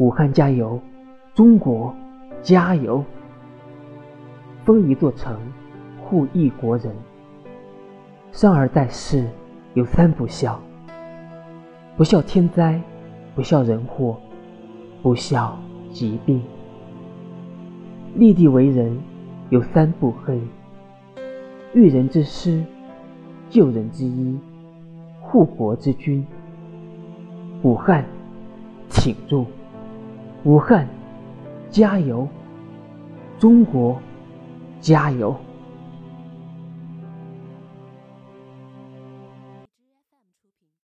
武汉加油，中国加油！封一座城，护一国人。生而在世，有三不孝：不孝天灾，不孝人祸，不孝疾病。立地为人，有三不黑：育人之师，救人之医，护国之君。武汉，请住！武汉，加油！中国，加油！